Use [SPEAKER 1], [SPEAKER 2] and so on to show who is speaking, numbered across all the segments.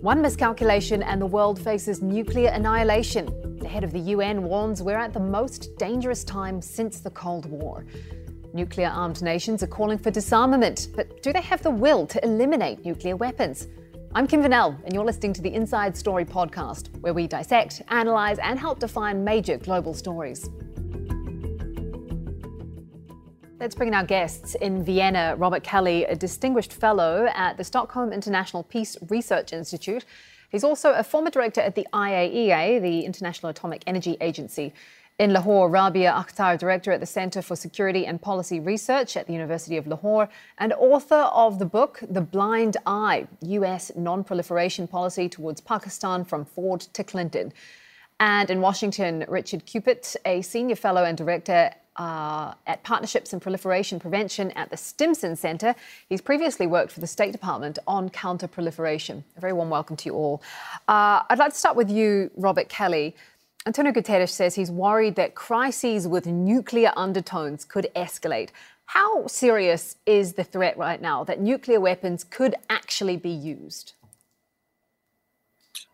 [SPEAKER 1] One miscalculation and the world faces nuclear annihilation. The head of the UN warns we're at the most dangerous time since the Cold War. Nuclear armed nations are calling for disarmament, but do they have the will to eliminate nuclear weapons? I'm Kim Vinnell, and you're listening to the Inside Story podcast, where we dissect, analyse, and help define major global stories. Let's bring in our guests in Vienna. Robert Kelley, a distinguished fellow at the Stockholm International Peace Research Institute. He's also a former director at the IAEA, the International Atomic Energy Agency. In Lahore, Rabia Akhtar, director at the Center for Security and Policy Research at the University of Lahore, and author of the book The Blind Eye US Non Proliferation Policy Towards Pakistan from Ford to Clinton. And in Washington, Richard Cupitt, a senior fellow and director uh, at Partnerships in Proliferation Prevention at the Stimson Center. He's previously worked for the State Department on counter-proliferation. A very warm welcome to you all. Uh, I'd like to start with you, Robert Kelley. Antonio Guterres says he's worried that crises with nuclear undertones could escalate. How serious is the threat right now that nuclear weapons could actually be used?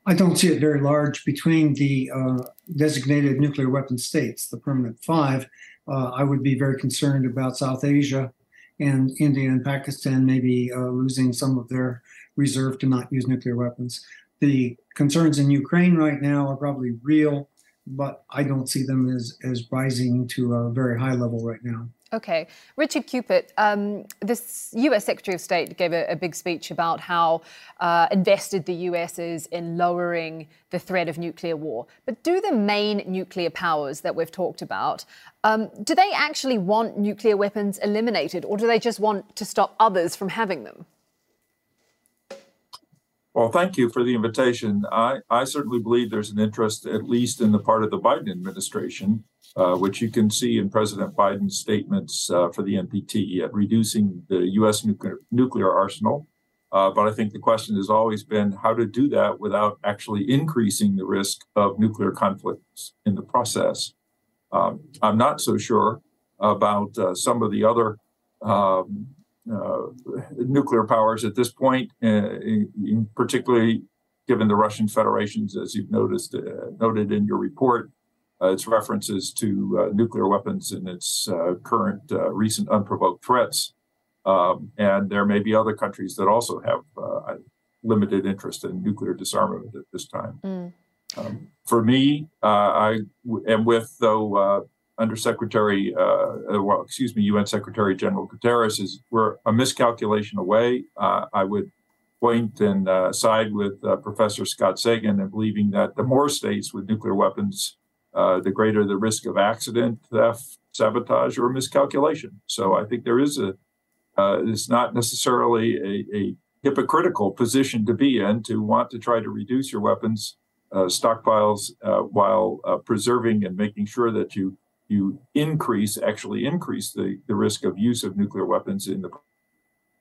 [SPEAKER 2] I don't see it very large between the uh, designated nuclear weapon states, the permanent five, uh, I would be very concerned about South Asia and India and Pakistan maybe uh, losing some of their reserve to not use nuclear weapons. The concerns in Ukraine right now are probably real, but I don't see them as, as rising to a very high level right now.
[SPEAKER 1] Okay. Richard Cupitt, um, this US Secretary of State gave a, a big speech about how uh, invested the US is in lowering the threat of nuclear war. But do the main nuclear powers that we've talked about, um, do they actually want nuclear weapons eliminated, or do they just want to stop others from having them?
[SPEAKER 3] Well, thank you for the invitation. I, I certainly believe there's an interest, at least in the part of the Biden administration, uh, which you can see in President Biden's statements uh, for the NPT at reducing the U.S. nuclear, nuclear arsenal. Uh, but I think the question has always been how to do that without actually increasing the risk of nuclear conflicts in the process. Um, I'm not so sure about uh, some of the other um, nuclear powers at this point, uh, in, particularly given the Russian Federation's, as you've noticed uh, noted in your report, uh, its references to uh, nuclear weapons and its uh, current recent unprovoked threats. Um, and there may be other countries that also have limited interest in nuclear disarmament at this time. Mm. Um, for me, I am with though Undersecretary, uh, uh, well, excuse me, UN Secretary General Guterres is we're a miscalculation away. Uh, I would point and uh, side with uh, Professor Scott Sagan in believing that the more states with nuclear weapons, uh, the greater the risk of accident, theft, sabotage, or miscalculation. So I think there is a, it's not necessarily a, a, hypocritical position to be in to want to try to reduce your weapons stockpiles while preserving and making sure that you you increase, actually increase the, the risk of use of nuclear weapons in the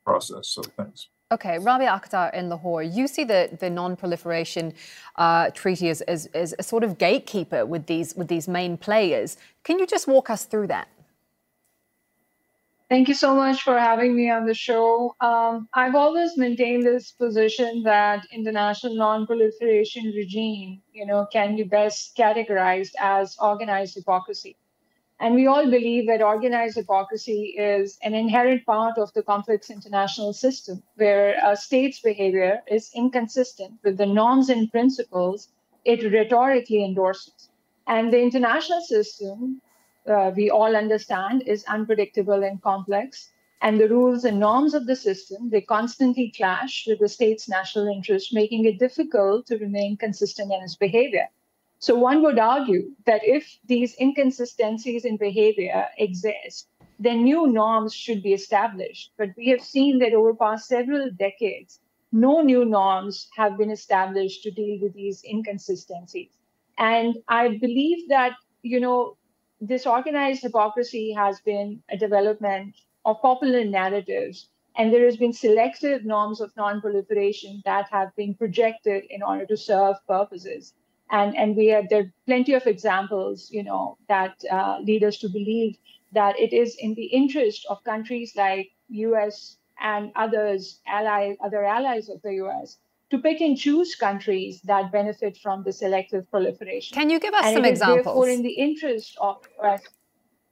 [SPEAKER 3] process. So thanks.
[SPEAKER 1] Okay, Rabia Akhtar in Lahore, you see the, the non-proliferation uh, treaty as, as, as a sort of gatekeeper with these with these main players. Can you just walk us through that?
[SPEAKER 4] Thank you so much for having me on the show. Um, I've always maintained this position that international non-proliferation regime, you know, can be best categorized as organized hypocrisy. And we all believe that organized hypocrisy is an inherent part of the complex international system, where a state's behavior is inconsistent with the norms and principles it rhetorically endorses. And the international system, uh, we all understand, is unpredictable and complex. And the rules and norms of the system, they constantly clash with the state's national interest, making it difficult to remain consistent in its behavior. So one would argue that if these inconsistencies in behavior exist, then new norms should be established. But we have seen that over past several decades, no new norms have been established to deal with these inconsistencies. And I believe that, you know, this organized hypocrisy has been a development of popular narratives and there has been selective norms of non-proliferation that have been projected in order to serve purposes and and we have there are plenty of examples you know that uh, lead us to believe that it is in the interest of countries like us and others allies other allies of the us to pick and choose countries that benefit from the selective proliferation.
[SPEAKER 1] Can you give us
[SPEAKER 4] and
[SPEAKER 1] some examples?
[SPEAKER 4] Therefore, in the interest of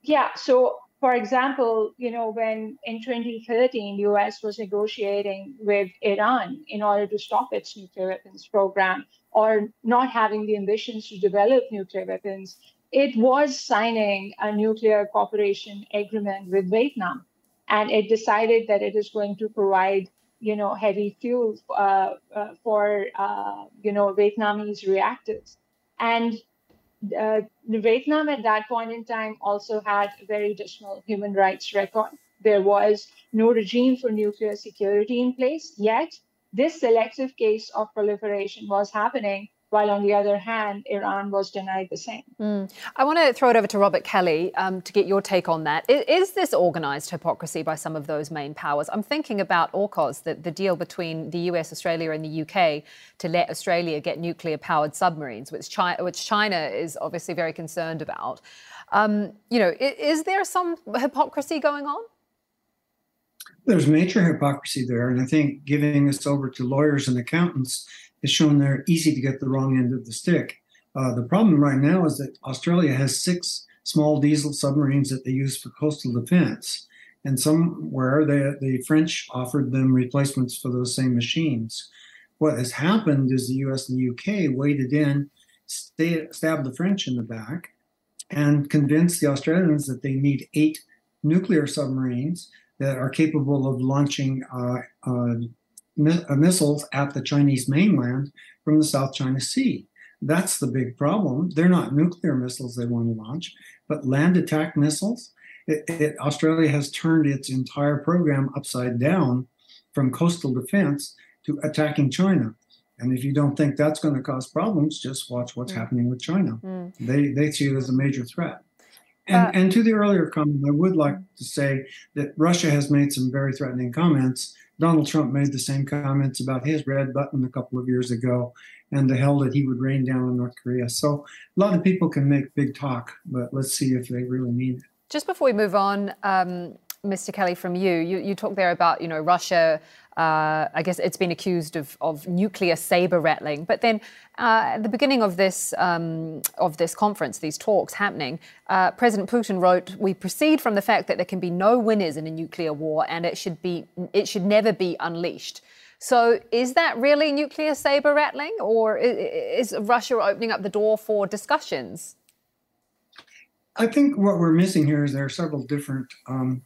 [SPEAKER 4] yeah. So, for example, you know, when in 2013, the US was negotiating with Iran in order to stop its nuclear weapons program or not having the ambitions to develop nuclear weapons, it was signing a nuclear cooperation agreement with Vietnam. And it decided that it is going to provide you know, heavy fuel uh, uh, for, uh, you know, Vietnamese reactors. And uh, Vietnam at that point in time also had a very dismal human rights record. There was no regime for nuclear security in place, yet this selective case of proliferation was happening while on the other hand, Iran was denied the same.
[SPEAKER 1] Mm. I want to throw it over to Robert Kelley um, to get your take on that. Is, is, this organised hypocrisy by some of those main powers? I'm thinking about AUKUS, the, the deal between the US, Australia, and the UK to let Australia get nuclear powered submarines, which China, which China is obviously very concerned about. Um, you know, is, is there some hypocrisy going on?
[SPEAKER 2] There's major hypocrisy there. And I think giving this over to lawyers and accountants has shown they're easy to get the wrong end of the stick. Uh, the problem right now is that Australia has six small diesel submarines that they use for coastal defense. And somewhere they, the French offered them replacements for those same machines. What has happened is the US and the UK waded in, stabbed the French in the back, and convinced the Australians that they need eight nuclear submarines that are capable of launching uh, uh, uh, missiles at the Chinese mainland from the South China Sea. That's the big problem. They're not nuclear missiles they want to launch, but land attack missiles. It, it, Australia has turned its entire program upside down from coastal defense to attacking China. And if you don't think that's going to cause problems, just watch what's mm. happening with China. Mm. They, they see it as a major threat. And, uh, and to the earlier comment, I would like to say that Russia has made some very threatening comments Donald Trump made the same comments about his red button a couple of years ago and the hell that he would rain down on North Korea. So a lot of people can make big talk, but let's see if they really mean it.
[SPEAKER 1] Just before we move on, um, Mr. Kelley, from you, you, you talked there about you know Russia uh, I guess it's been accused of, of nuclear saber rattling. But then, uh, at the beginning of this um, of this conference, these talks happening, uh, President Putin wrote, "We proceed from the fact that there can be no winners in a nuclear war, and it should be it should never be unleashed." So, is that really nuclear saber rattling, or is, Russia opening up the door for discussions?
[SPEAKER 2] I think what we're missing here is there are several different um,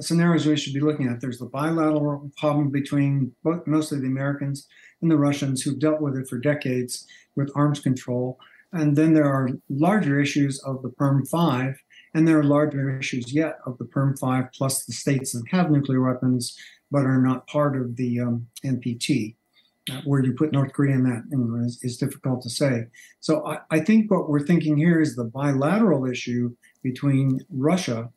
[SPEAKER 2] scenarios we should be looking at. There's the bilateral problem between mostly the Americans and the Russians who've dealt with it for decades with arms control. And then there are larger issues of the PERM 5, and there are larger issues yet of the PERM 5 plus the states that have nuclear weapons but are not part of the um, NPT. Uh, where you put North Korea in that is, is, difficult to say. So I, I think what we're thinking here is the bilateral issue between Russia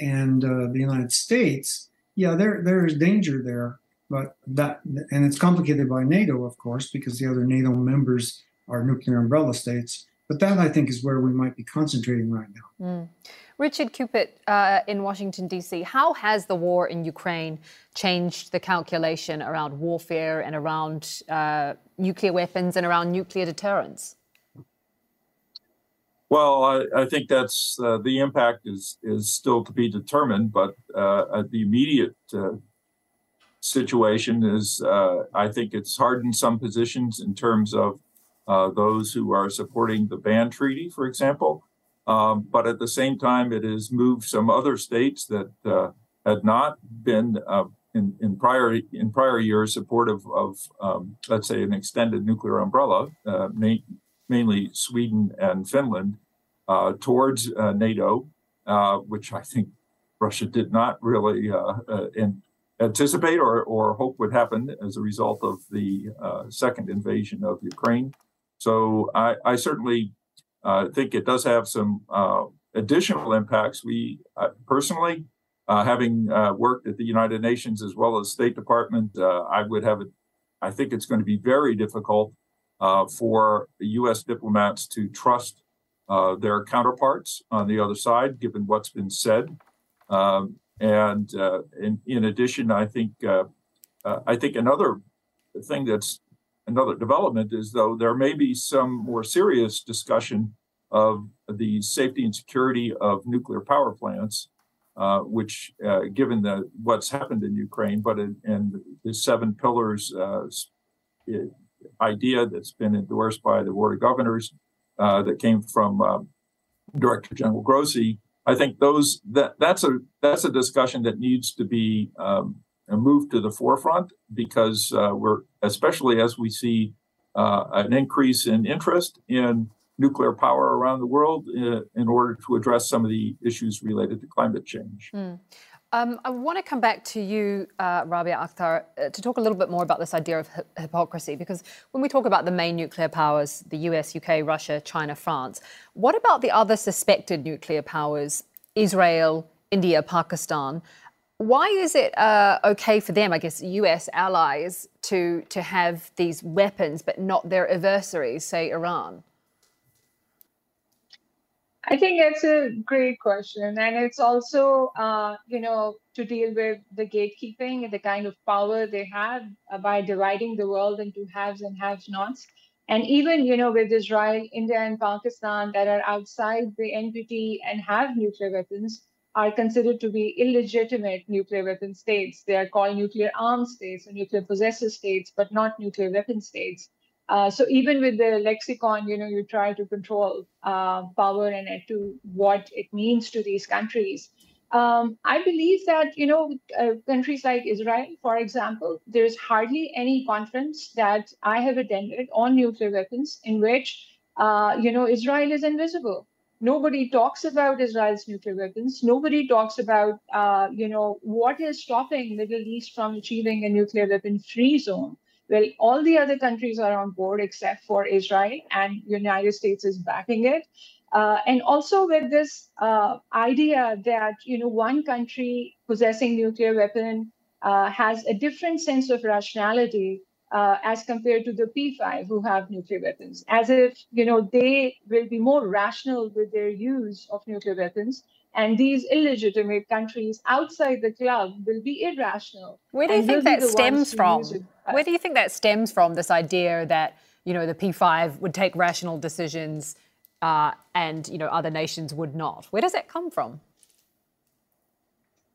[SPEAKER 2] and uh, the United States, yeah, there there is danger there, but that and it's complicated by NATO, of course, because the other NATO members are nuclear umbrella states. But that I think is where we might be concentrating right now. Mm.
[SPEAKER 1] Richard Cupitt uh, in Washington D.C. How has the war in Ukraine changed the calculation around warfare and around uh, nuclear weapons and around nuclear deterrence?
[SPEAKER 3] Well, I, I think that's uh, the impact is is still to be determined, but uh, the immediate uh, situation is uh, I think it's hardened some positions in terms of uh, those who are supporting the ban treaty, for example. Um, but at the same time, it has moved some other states that uh, had not been in, in prior in prior years supportive of, um, let's say, an extended nuclear umbrella, mainly Sweden and Finland, uh, towards uh, NATO, uh, which I think Russia did not really uh, uh, in, anticipate or, or hope would happen as a result of the second invasion of Ukraine. So I, I certainly think it does have some additional impacts. We personally, having worked at the United Nations as well as State Department, I would have it. I think it's going to be very difficult uh, for U.S. diplomats to trust uh, their counterparts on the other side, given what's been said. Um, and uh, in, in, addition, I think uh, uh, I think another thing that's another development is though there may be some more serious discussion of the safety and security of nuclear power plants, uh, which, uh, given the what's happened in Ukraine, but in, and the seven pillars uh, idea that's been endorsed by the Board of Governors uh, that came from um, Director General Grossi, I think those that that's a that's a discussion that needs to be um, moved to the forefront because uh, we're especially as we see uh, an increase in interest in nuclear power around the world in, uh, in order to address some of the issues related to climate change. Mm.
[SPEAKER 1] Um, I want to come back to you, uh, Rabia Akhtar, uh, to talk a little bit more about this idea of hi- hypocrisy. Because when we talk about the main nuclear powers, the US, UK, Russia, China, France, what about the other suspected nuclear powers, Israel, India, Pakistan? Why is it uh, okay for them, I guess, US allies, to, to have these weapons, but not their adversaries, say Iran?
[SPEAKER 4] I think it's a great question. And it's also, uh, you know, to deal with the gatekeeping and the kind of power they have uh, by dividing the world into haves and have nots. And even, you know, with Israel, India, and Pakistan that are outside the NPT and have nuclear weapons are considered to be illegitimate nuclear weapon states. They are called nuclear armed states or nuclear possessor states, but not nuclear weapon states. Uh, so even with the lexicon, you know, you try to control uh, power and to what it means to these countries. Um, I believe that you know uh, countries like Israel, for example, there's hardly any conference that I have attended on nuclear weapons in which uh, you know Israel is invisible. Nobody talks about Israel's nuclear weapons. Nobody talks about uh, you know what is stopping Middle East from achieving a nuclear weapon-free zone. Well, all the other countries are on board except for Israel, and United States is backing it. Uh, and also with this uh, idea that you know one country possessing nuclear weapon uh, has a different sense of rationality uh, as compared to the P5 who have nuclear weapons, as if you know they will be more rational with their use of nuclear weapons and these illegitimate countries outside the club will be irrational.
[SPEAKER 1] Where do you think that stems from? Where do you think that stems from? This idea that you know the P5 would take rational decisions, uh, and you know other nations would not. Where does that come from?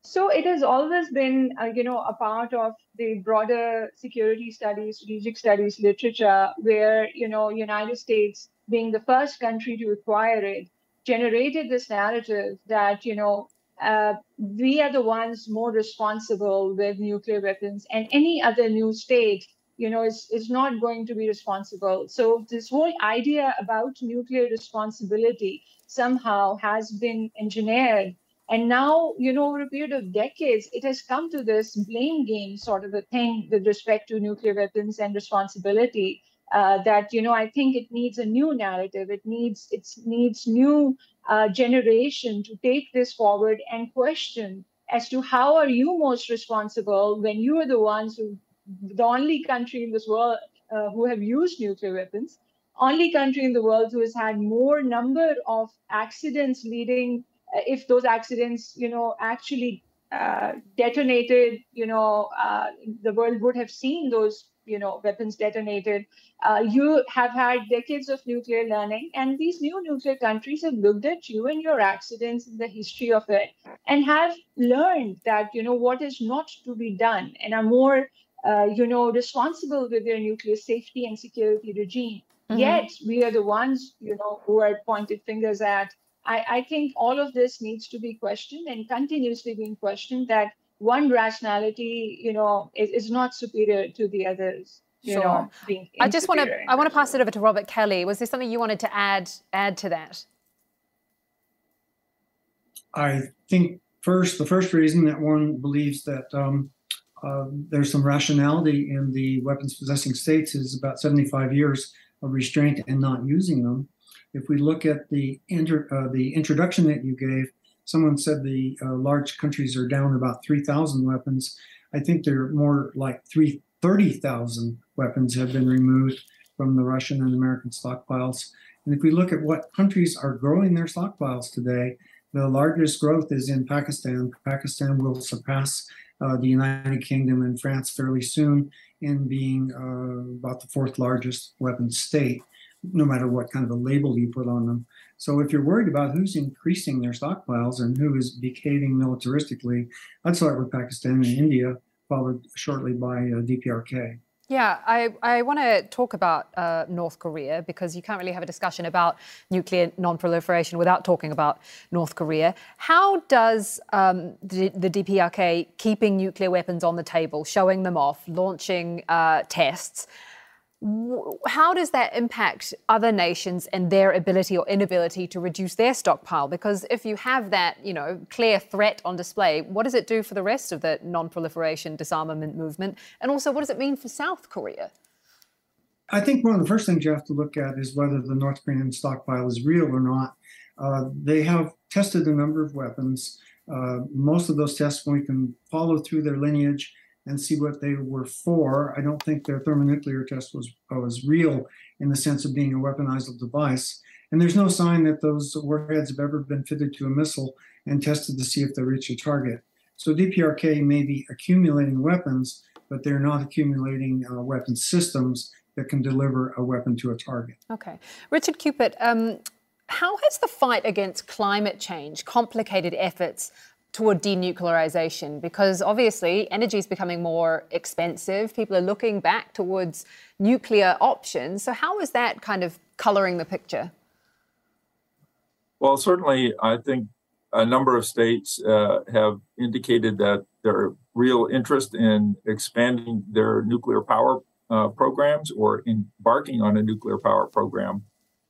[SPEAKER 4] So it has always been, uh, you know, a part of the broader security studies, strategic studies literature, where you know United States being the first country to acquire it generated this narrative that you know uh, we are the ones more responsible with nuclear weapons, and any other new state, you know, is, is not going to be responsible. So this whole idea about nuclear responsibility somehow has been engineered. And now, you know, over a period of decades, it has come to this blame game sort of a thing with respect to nuclear weapons and responsibility uh, that you know I think it needs a new narrative. It needs it needs new uh, generation to take this forward and question as to how are you most responsible when you are the ones who the only country in this world uh, who have used nuclear weapons only country in the world who has had more number of accidents leading uh, if those accidents you know actually uh, detonated you know uh, the world would have seen those you know weapons detonated. Uh, you have had decades of nuclear learning and these new nuclear countries have looked at you and your accidents in the history of it and have learned that you know what is not to be done and are more uh, you know responsible with their nuclear safety and security regime. Mm-hmm. yet we are the ones you know who are pointed fingers at. I, I think all of this needs to be questioned and continuously being questioned that one rationality, you know, is, is not superior to the others. You sure. know,
[SPEAKER 1] I just want to I want to pass it over to Robert Kelley. Was there something you wanted to add add to that?
[SPEAKER 2] I think first the first reason that one believes that um, uh, there's some rationality in the weapons possessing states is about 75 years of restraint and not using them. If we look at the inter, uh, the introduction that you gave, someone said the uh, large countries are down about 3,000 weapons. I think they're more like 30,000 weapons have been removed from the Russian and American stockpiles. And if we look at what countries are growing their stockpiles today, the largest growth is in Pakistan. Pakistan will surpass uh, the United Kingdom and France fairly soon in being uh, about the fourth largest weapons state, no matter what kind of a label you put on them. So if you're worried about who's increasing their stockpiles and who is behaving militaristically, I'd start with Pakistan and India, followed shortly by uh, DPRK.
[SPEAKER 1] Yeah, I, I want to talk about uh, North Korea because you can't really have a discussion about nuclear non-proliferation without talking about North Korea. How does um, the, the, DPRK keeping nuclear weapons on the table, showing them off, launching uh, tests, how does that impact other nations and their ability or inability to reduce their stockpile? Because if you have that, you know, clear threat on display, what does it do for the rest of the non-proliferation disarmament movement? And also, what does it mean for South Korea?
[SPEAKER 2] I think one of the first things you have to look at is whether the North Korean stockpile is real or not. Uh, they have tested a number of weapons. Uh, most of those tests, we can follow through their lineage, and see what they were for. I don't think their thermonuclear test was was real in the sense of being a weaponizable device. And there's no sign that those warheads have ever been fitted to a missile and tested to see if they reach a target. So DPRK may be accumulating weapons, but they're not accumulating uh, weapon systems that can deliver a weapon to a target.
[SPEAKER 1] Okay. Richard Cupitt, um, how has the fight against climate change complicated efforts toward denuclearization because obviously energy is becoming more expensive. People are looking back towards nuclear options. So, how is that kind of coloring the picture?
[SPEAKER 3] Well, certainly, I think a number of states uh, have indicated that their real interest in expanding their nuclear power uh, programs or embarking on a nuclear power program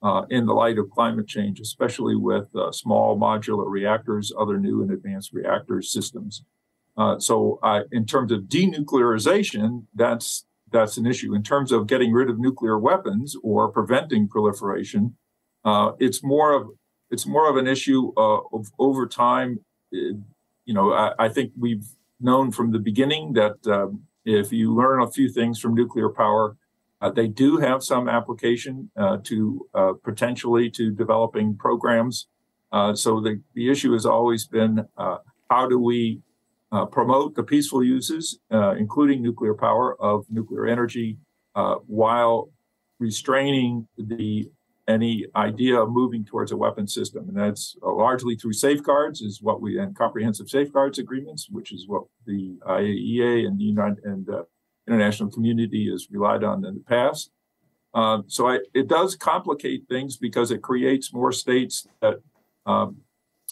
[SPEAKER 3] uh, in the light of climate change, especially with uh, small modular reactors, other new and advanced reactor systems. Uh, so, in terms of denuclearization, that's that's an issue. In terms of getting rid of nuclear weapons or preventing proliferation, uh, it's more of it's more of an issue uh, of over time. Uh, you know, I, I, think we've known from the beginning that um, if you learn a few things from nuclear power, uh, they do have some application uh, to uh, potentially to developing programs. Uh, so the, the issue has always been uh, how do we uh, promote the peaceful uses, including nuclear power of nuclear energy, while restraining the any idea of moving towards a weapon system, and that's largely through safeguards, is what we and comprehensive safeguards agreements, which is what the IAEA and the United and international community has relied on in the past. Um, so I, it does complicate things because it creates more states that um,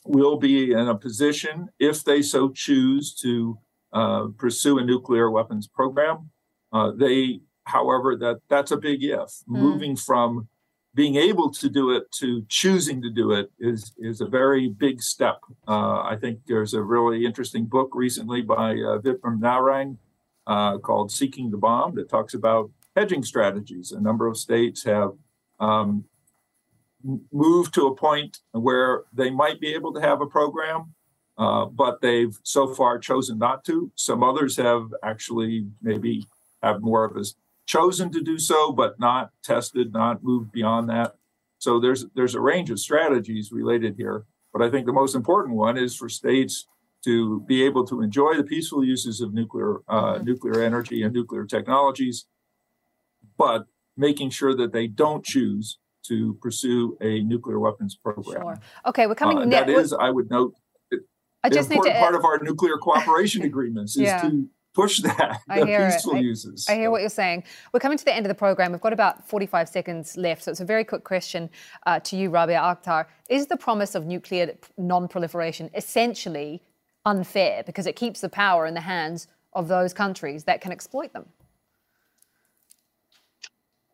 [SPEAKER 3] will be in a position, if they so choose, to uh, pursue a nuclear weapons program. Uh, they, however, that that's a big if. Mm. Moving from being able to do it to choosing to do it is is a very big step. Uh, I think there's a really interesting book recently by uh, Vikram Narang uh, called Seeking the Bomb that talks about hedging strategies. A number of states have um, moved to a point where they might be able to have a program, uh, but they've so far chosen not to. Some others have actually maybe have more of a chosen to do so, but not tested, not moved beyond that. So there's there's a range of strategies related here, but I think the most important one is for states to be able to enjoy the peaceful uses of nuclear uh, mm-hmm. nuclear energy and nuclear technologies, but making sure that they don't choose to pursue a nuclear weapons program. Sure.
[SPEAKER 1] Okay, we're coming. Uh,
[SPEAKER 3] that is, I would note, I just important need to, part of our nuclear cooperation agreements is yeah. to push that. I hear peaceful
[SPEAKER 1] it. I,
[SPEAKER 3] uses.
[SPEAKER 1] I hear what you're saying. We're coming to the end of the program. We've got about 45 seconds left, so it's a very quick question uh, to you, Rabia Akhtar. Is the promise of nuclear non-proliferation essentially unfair because it keeps the power in the hands of those countries that can exploit them.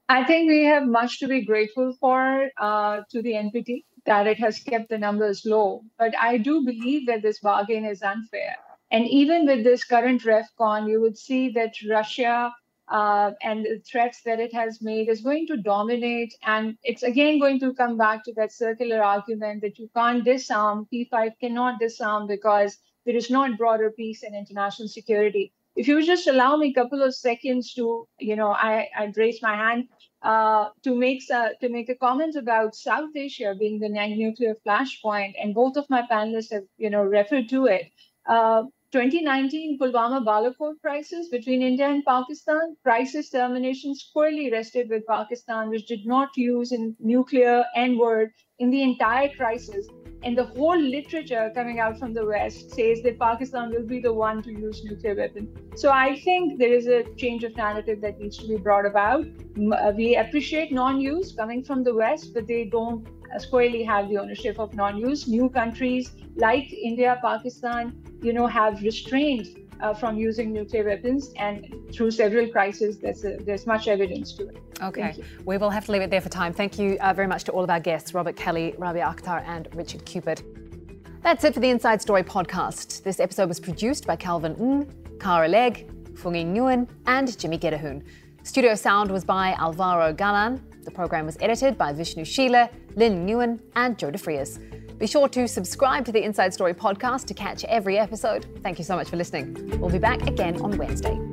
[SPEAKER 4] I think we have much to be grateful for uh, to the NPT that it has kept the numbers low. But I do believe that this bargain is unfair. And even with this current RevCon, you would see that Russia uh, and the threats that it has made is going to dominate. And it's again going to come back to that circular argument that you can't disarm, P5 cannot disarm because there is not broader peace and international security. If you would just allow me a couple of seconds to, you know, I, I'd raise my hand uh, to make uh, to make a comment about South Asia being the nuclear flashpoint, and both of my panelists have, you know, referred to it. Uh, 2019 Pulwama Balakot crisis between India and Pakistan, crisis termination squarely rested with Pakistan, which did not use in nuclear N word in the entire crisis. And the whole literature coming out from the West says that Pakistan will be the one to use nuclear weapon. So I think there is a change of narrative that needs to be brought about. Uh, we appreciate non-use coming from the West, but they don't squarely have the ownership of non-use. New countries like India, Pakistan, you know, have restrained uh, from using nuclear weapons, and through several crises, there's, a, there's much evidence to it.
[SPEAKER 1] Okay, we will have to leave it there for time. Thank you uh, very much to all of our guests, Robert Kelley, Rabia Akhtar, and Richard Cupitt. That's it for the Inside Story podcast. This episode was produced by Calvin Ng, Kara Legg, Fungi Nguyen, and Jimmy Getahoon. Studio sound was by Alvaro Galan. The program was edited by Vishnu Sheila, Lynn Nguyen, and Joe DeFrias. Be sure to subscribe to the Inside Story podcast to catch every episode. Thank you so much for listening. We'll be back again on Wednesday.